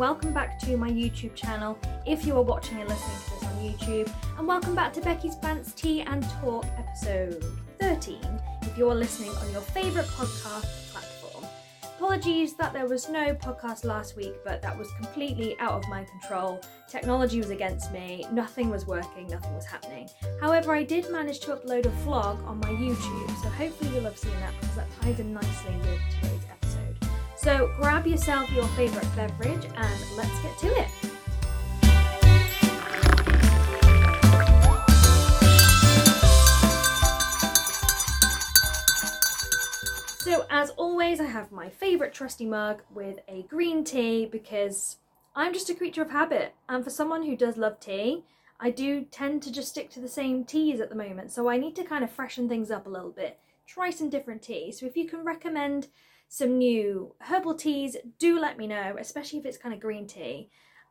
welcome back to my YouTube channel if you are watching and listening to this on YouTube. And welcome back to Becky's Plants Tea and Talk episode 13 if you're listening on your favourite podcast platform. Apologies that there was no podcast last week, but that was completely out of my control. Technology was against me, nothing was working, nothing was happening. However, I did manage to upload a vlog on my YouTube, so hopefully you'll have seen that because that ties in nicely with today's episode. So grab yourself your favourite beverage and let's get to it. So as always, I have my favourite trusty mug with a green tea because I'm just a creature of habit. And for someone who does love tea, I do tend to just stick to the same teas at the moment. So I need to kind of freshen things up a little bit, try some different teas. So if you can recommend some new herbal teas, do let me know, especially if it's kind of green tea.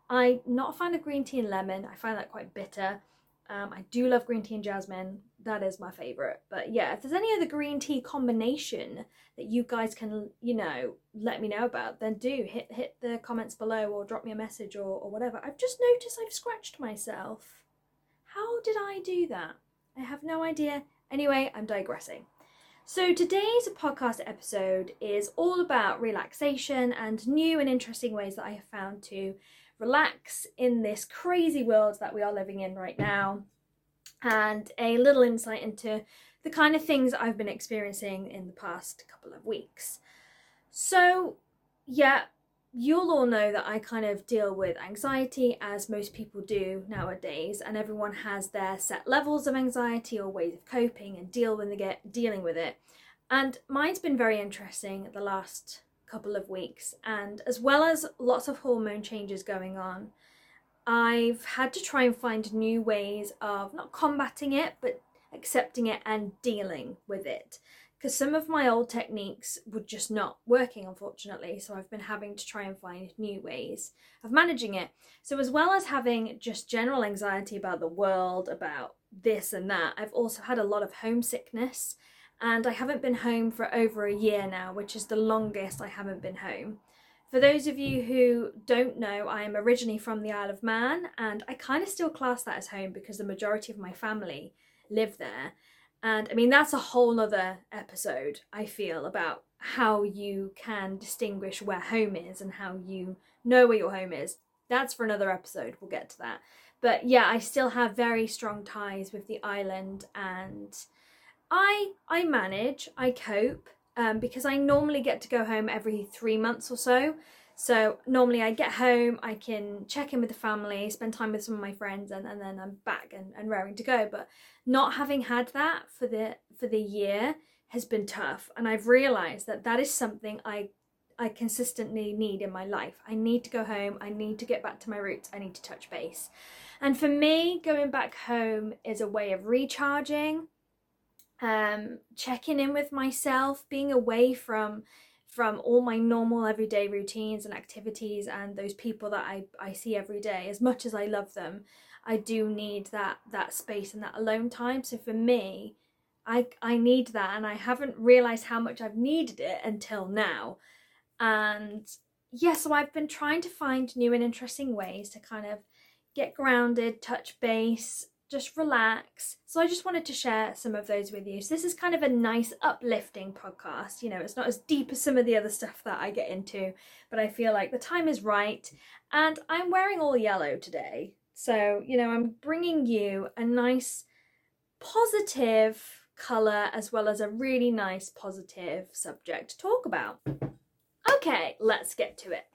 I'm not a fan of green tea and lemon, I find that quite bitter. Um, I do love green tea and jasmine, that is my favourite. But yeah, if there's any other green tea combination that you guys can, you know, let me know about, then do hit hit the comments below or drop me a message or, or whatever. I've just noticed I've scratched myself. How did I do that? I have no idea. Anyway, I'm digressing. So, today's podcast episode is all about relaxation and new and interesting ways that I have found to relax in this crazy world that we are living in right now, and a little insight into the kind of things I've been experiencing in the past couple of weeks. So, yeah, you'll all know that I kind of deal with anxiety as most people do nowadays, and everyone has their set levels of anxiety or ways of coping and deal when they get dealing with it. And mine's been very interesting the last couple of weeks, and as well as lots of hormone changes going on, I've had to try and find new ways of not combating it, but accepting it and dealing with it because some of my old techniques were just not working, unfortunately. So I've been having to try and find new ways of managing it. So, as well as having just general anxiety about the world, about this and that, I've also had a lot of homesickness. And I haven't been home for over a year now, which is the longest I haven't been home. For those of you who don't know, I am originally from the Isle of Man, and I kind of still class that as home because the majority of my family live there. And I mean, that's a whole other episode, I feel, about how you can distinguish where home is and how you know where your home is. That's for another episode, we'll get to that. But yeah, I still have very strong ties with the island and I I manage, I cope, um, because I normally get to go home every three months or so. So normally I get home, I can check in with the family, spend time with some of my friends, and, and then I'm back and, and raring to go. But not having had that for the for the year has been tough, and I've realised that that is something I I consistently need in my life. I need to go home. I need to get back to my roots. I need to touch base. And for me, going back home is a way of recharging, um, checking in with myself, being away from from all my normal everyday routines and activities and those people that I, I see every day as much as I love them I do need that that space and that alone time. So for me I I need that and I haven't realized how much I've needed it until now. And yeah so I've been trying to find new and interesting ways to kind of get grounded touch base just relax. So I just wanted to share some of those with you. So this is kind of a nice uplifting podcast. You know, it's not as deep as some of the other stuff that I get into, but I feel like the time is right. And I'm wearing all yellow today. So, you know, I'm bringing you a nice positive colour as well as a really nice positive subject to talk about. Okay, let's get to it.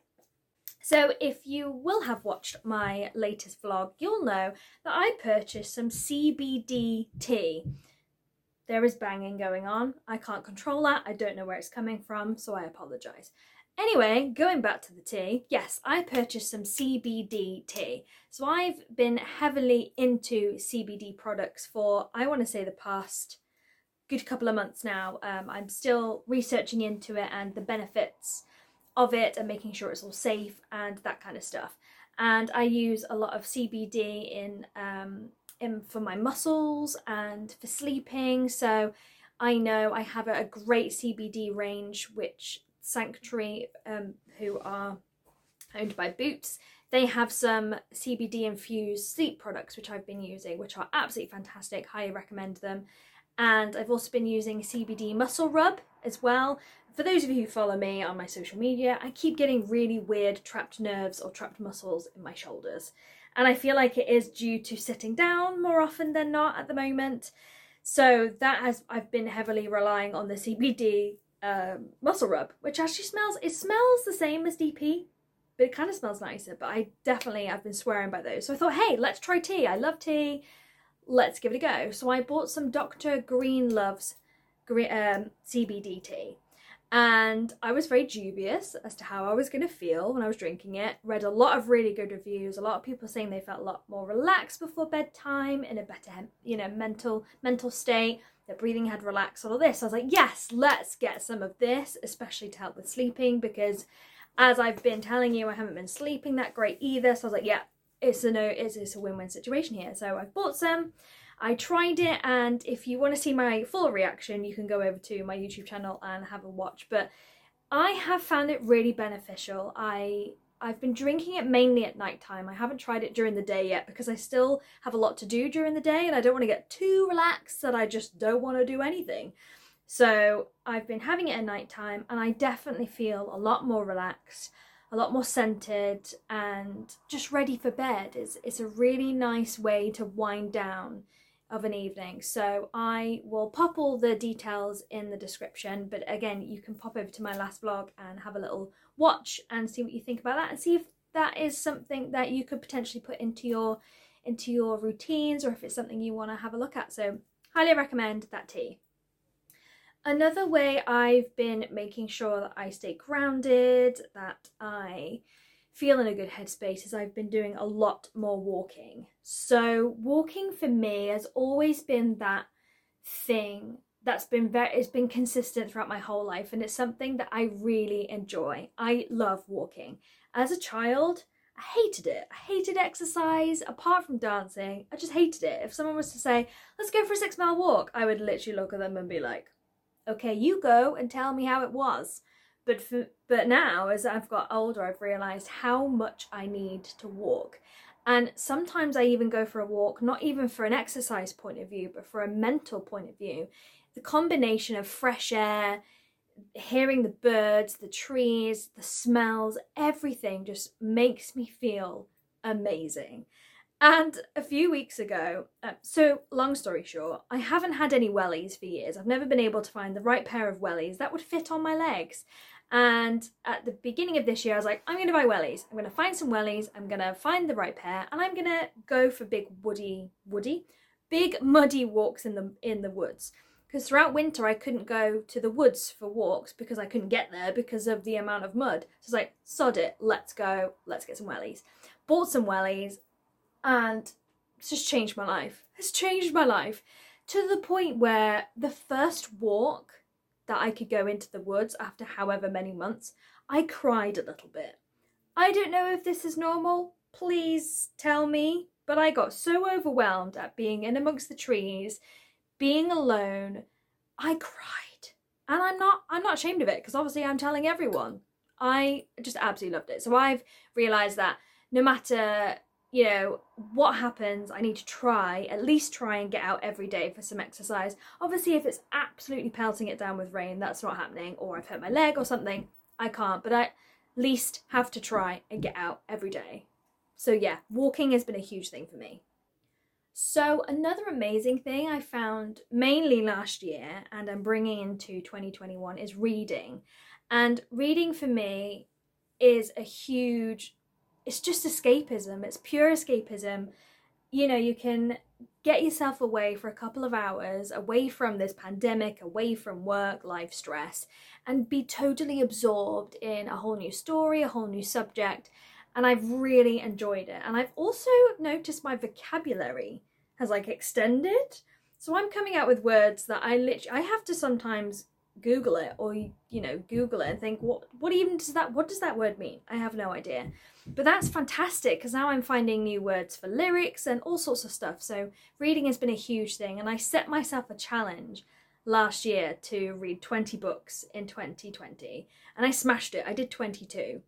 So if you will have watched my latest vlog, you'll know that I purchased some CBD tea. There is banging going on. I can't control that. I don't know where it's coming from, so I apologise. Anyway, going back to the tea, yes, I purchased some CBD tea. So I've been heavily into CBD products for, I want to say, the past good couple of months now. Um, I'm still researching into it and the benefits of it and making sure it's all safe and that kind of stuff. And I use a lot of CBD in um, in for my muscles and for sleeping. So I know I have a, great CBD range, which Sanctuary, um, who are owned by Boots. They have some CBD infused sleep products, which I've been using, which are absolutely fantastic. Highly recommend them. And I've also been using CBD muscle rub as well. For those of you who follow me on my social media, I keep getting really weird trapped nerves or trapped muscles in my shoulders. And I feel like it is due to sitting down more often than not at the moment. So that has I've been heavily relying on the CBD um, muscle rub, which actually smells it smells the same as Deep Heat, but it kind of smells nicer. But I definitely I've been swearing by those. So I thought, hey, let's try tea. I love tea. Let's give it a go. So I bought some Dr. Greenlove's um, CBD tea. And I was very dubious as to how I was going to feel when I was drinking it. Read a lot of really good reviews. A lot of people saying they felt a lot more relaxed before bedtime, in a better, you know, mental mental state. Their breathing had relaxed. All of this. I was like, yes, let's get some of this, especially to help with sleeping, because as I've been telling you, I haven't been sleeping that great either. So I was like, yeah, it's a no, it's, it's a win-win situation here. So I've bought some. I tried it, and if you want to see my full reaction, you can go over to my YouTube channel and have a watch. But I have found it really beneficial. I I've been drinking it mainly at night time. I haven't tried it during the day yet because I still have a lot to do during the day and I don't want to get too relaxed that I just don't want to do anything. So I've been having it at night time and I definitely feel a lot more relaxed, a lot more centered and just ready for bed. It's, it's a really nice way to wind down of an evening. So I will pop all the details in the description, but again, you can pop over to my last vlog and have a little watch and see what you think about that and see if that is something that you could potentially put into your into your routines or if it's something you want to have a look at. So highly recommend that tea. Another way I've been making sure that I stay grounded, that I feel in a good headspace is I've been doing a lot more walking. So walking for me has always been that thing that's been very it's been consistent throughout my whole life and it's something that I really enjoy. I love walking. As a child, I hated it. I hated exercise apart from dancing. I just hated it. If someone was to say, "Let's go for a 6 mile walk," I would literally look at them and be like, "Okay, you go and tell me how it was." But for, but now as I've got older, I've realized how much I need to walk. And sometimes I even go for a walk, not even for an exercise point of view, but for a mental point of view. The combination of fresh air, hearing the birds, the trees, the smells, everything just makes me feel amazing. And a few weeks ago, uh, so long story short, I haven't had any wellies for years. I've never been able to find the right pair of wellies that would fit on my legs. And at the beginning of this year, I was like, I'm going to buy wellies. I'm going to find some wellies. I'm going to find the right pair, and I'm going to go for big woody, woody, big muddy walks in the in the woods. Because throughout winter, I couldn't go to the woods for walks because I couldn't get there because of the amount of mud. So it's like, sod it, let's go, let's get some wellies. Bought some wellies, and it's just changed my life. It's changed my life to the point where the first walk that I could go into the woods after however many months, I cried a little bit. I don't know if this is normal, please tell me, but I got so overwhelmed at being in amongst the trees, being alone, I cried. And I'm not I'm not ashamed of it because obviously I'm telling everyone. I just absolutely loved it. So I've realized that no matter you know, what happens, I need to try, at least try and get out every day for some exercise. Obviously, if it's absolutely pelting it down with rain, that's not happening, or I've hurt my leg or something, I can't, but I at least have to try and get out every day. So, yeah, walking has been a huge thing for me. So, another amazing thing I found mainly last year and I'm bringing into 2021 is reading. And reading for me is a huge it's just escapism. It's pure escapism. You know, you can get yourself away for a couple of hours, away from this pandemic, away from work, life stress, and be totally absorbed in a whole new story, a whole new subject. And I've really enjoyed it. And I've also noticed my vocabulary has like extended. So I'm coming out with words that I literally I have to sometimes Google it or you know Google it and think what what even does that what does that word mean? I have no idea. But that's fantastic because now I'm finding new words for lyrics and all sorts of stuff. So reading has been a huge thing and I set myself a challenge last year to read 20 books in 2020 and I smashed it. I did 22.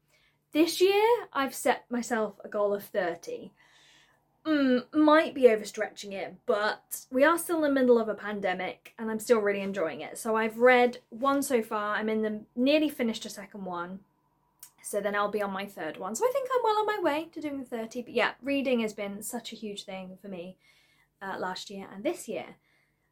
this year I've set myself a goal of 30. Mm, might be overstretching it, but we are still in the middle of a pandemic and I'm still really enjoying it. So I've read one so far, I'm in the nearly finished a second one. So then I'll be on my third one. So I think I'm well on my way to doing the 30. But yeah, reading has been such a huge thing for me uh, last year and this year.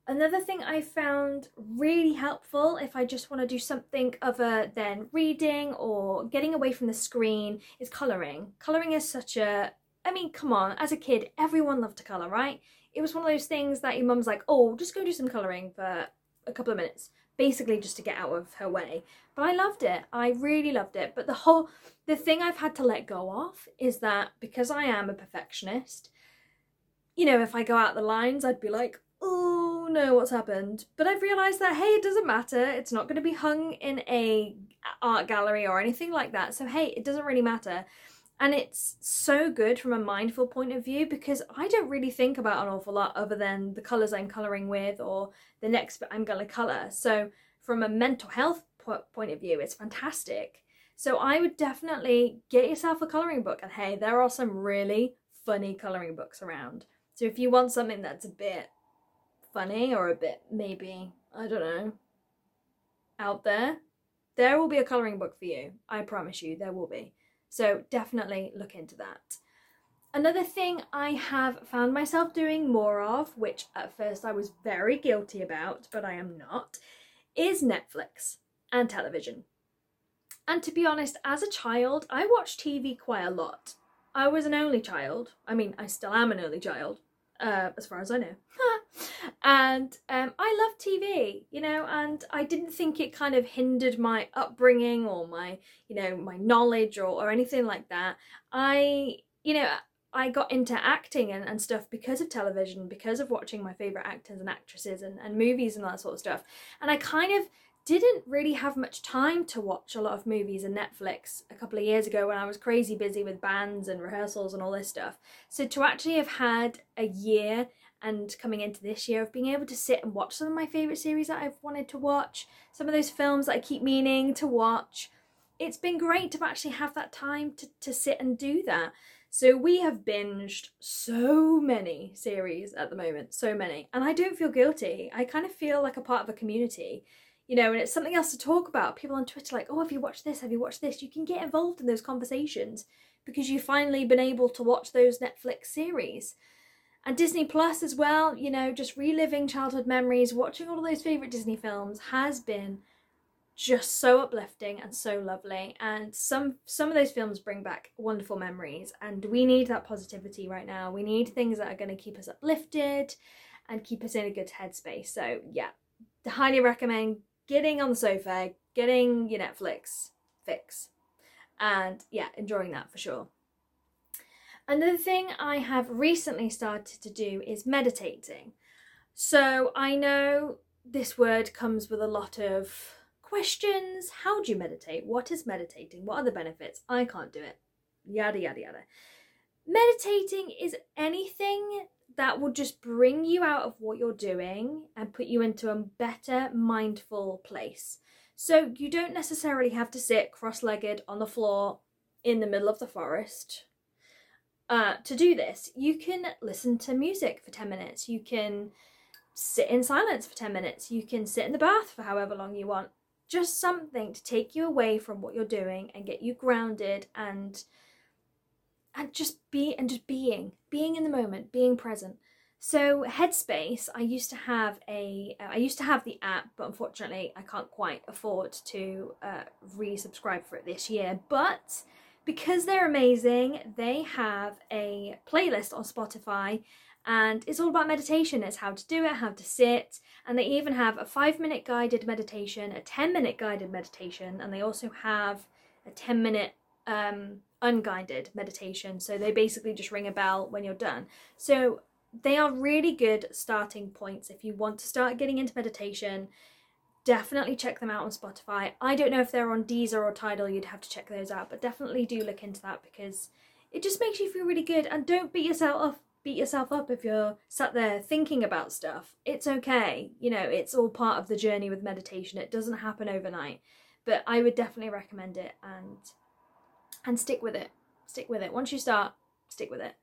Another thing I found really helpful if I just want to do something other than reading or getting away from the screen is colouring. Colouring is such a, I mean, come on, as a kid, everyone loved to colour, right? It was one of those things that your mum's like, oh, just go do some colouring for a couple of minutes, basically just to get out of her way. But I loved it. I really loved it. But the whole, the thing I've had to let go of is that because I am a perfectionist, you know, if I go out the lines, I'd be like, oh no, what's happened? But I've realised that, hey, it doesn't matter. It's not going to be hung in a art gallery or anything like that. So, hey, it doesn't really matter. And it's so good from a mindful point of view because I don't really think about an awful lot other than the colours I'm colouring with or the next bit I'm going to colour. So, from a mental health point of view, it's fantastic. So, I would definitely get yourself a colouring book. And hey, there are some really funny colouring books around. So, if you want something that's a bit funny or a bit maybe, I don't know, out there, there will be a colouring book for you. I promise you, there will be. So definitely look into that. Another thing I have found myself doing more of, which at first I was very guilty about, but I am not, is Netflix and television. And to be honest, as a child, I watched TV quite a lot. I was an only child. I mean, I still am an only child, uh, as far as I know. and um, I love TV, you know, and I didn't think it kind of hindered my upbringing or my, you know, my knowledge or, or anything like that. I, you know, I got into acting and, and stuff because of television, because of watching my favourite actors and actresses and, and movies and that sort of stuff. And I kind of didn't really have much time to watch a lot of movies and Netflix a couple of years ago when I was crazy busy with bands and rehearsals and all this stuff. So to actually have had a year and coming into this year of being able to sit and watch some of my favourite series that I've wanted to watch, some of those films that I keep meaning to watch, it's been great to actually have that time to, to sit and do that. So we have binged so many series at the moment, so many. And I don't feel guilty. I kind of feel like a part of a community you know, and it's something else to talk about. People on Twitter like, oh, have you watched this? Have you watched this? You can get involved in those conversations because you've finally been able to watch those Netflix series. And Disney Plus as well, you know, just reliving childhood memories, watching all of those favourite Disney films has been just so uplifting and so lovely. And some some of those films bring back wonderful memories. And we need that positivity right now. We need things that are going to keep us uplifted and keep us in a good headspace. So yeah, highly recommend getting on the sofa, getting your Netflix fix, and yeah, enjoying that for sure. Another thing I have recently started to do is meditating. So I know this word comes with a lot of questions. How do you meditate? What is meditating? What are the benefits? I can't do it. Yada, yada, yada. Meditating is anything that will just bring you out of what you're doing and put you into a better mindful place. So you don't necessarily have to sit cross legged on the floor in the middle of the forest. Uh, to do this, you can listen to music for 10 minutes. You can sit in silence for 10 minutes. You can sit in the bath for however long you want. Just something to take you away from what you're doing and get you grounded and and just be and just being being in the moment being present so headspace i used to have a I used to have the app but unfortunately i can't quite afford to uh, resubscribe for it this year but because they're amazing they have a playlist on spotify and it's all about meditation it's how to do it how to sit and they even have a five minute guided meditation a 10 minute guided meditation and they also have a 10 minute um, unguided meditation. So they basically just ring a bell when you're done. So they are really good starting points if you want to start getting into meditation. Definitely check them out on Spotify. I don't know if they're on Deezer or Tidal, you'd have to check those out, but definitely do look into that because it just makes you feel really good. And don't beat yourself up beat yourself up if you're sat there thinking about stuff. It's okay. You know, it's all part of the journey with meditation. It doesn't happen overnight. But I would definitely recommend it and and stick with it. Stick with it. Once you start, stick with it.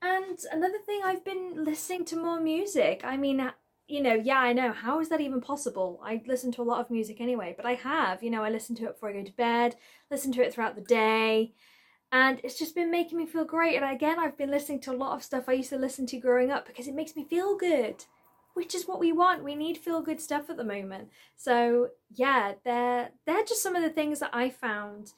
And another thing, I've been listening to more music. I mean, you know, yeah, I know. How is that even possible? I listen to a lot of music anyway, but I have, you know, I listen to it before I go to bed, listen to it throughout the day, and it's just been making me feel great. And again, I've been listening to a lot of stuff I used to listen to growing up because it makes me feel good, which is what we want. We need feel good stuff at the moment. So, yeah, they're, they're just some of the things that I found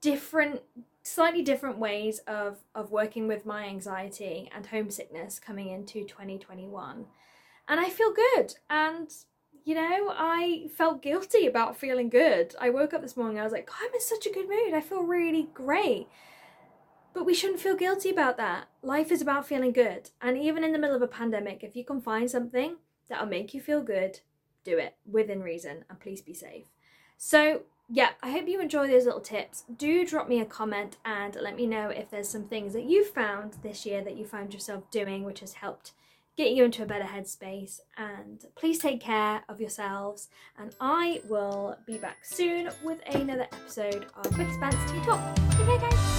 different slightly different ways of of working with my anxiety and homesickness coming into 2021 and I feel good. And you know, I felt guilty about feeling good. I woke up this morning, I was like, I'm in such a good mood. I feel really great. But we shouldn't feel guilty about that. Life is about feeling good. And even in the middle of a pandemic, if you can find something that'll make you feel good, do it within reason and please be safe. So, yeah, I hope you enjoy those little tips. Do drop me a comment and let me know if there's some things that you found this year that you found yourself doing which has helped get you into a better headspace. And please take care of yourselves. And I will be back soon with another episode of Becky's Plants Tea Talk. Okay, guys.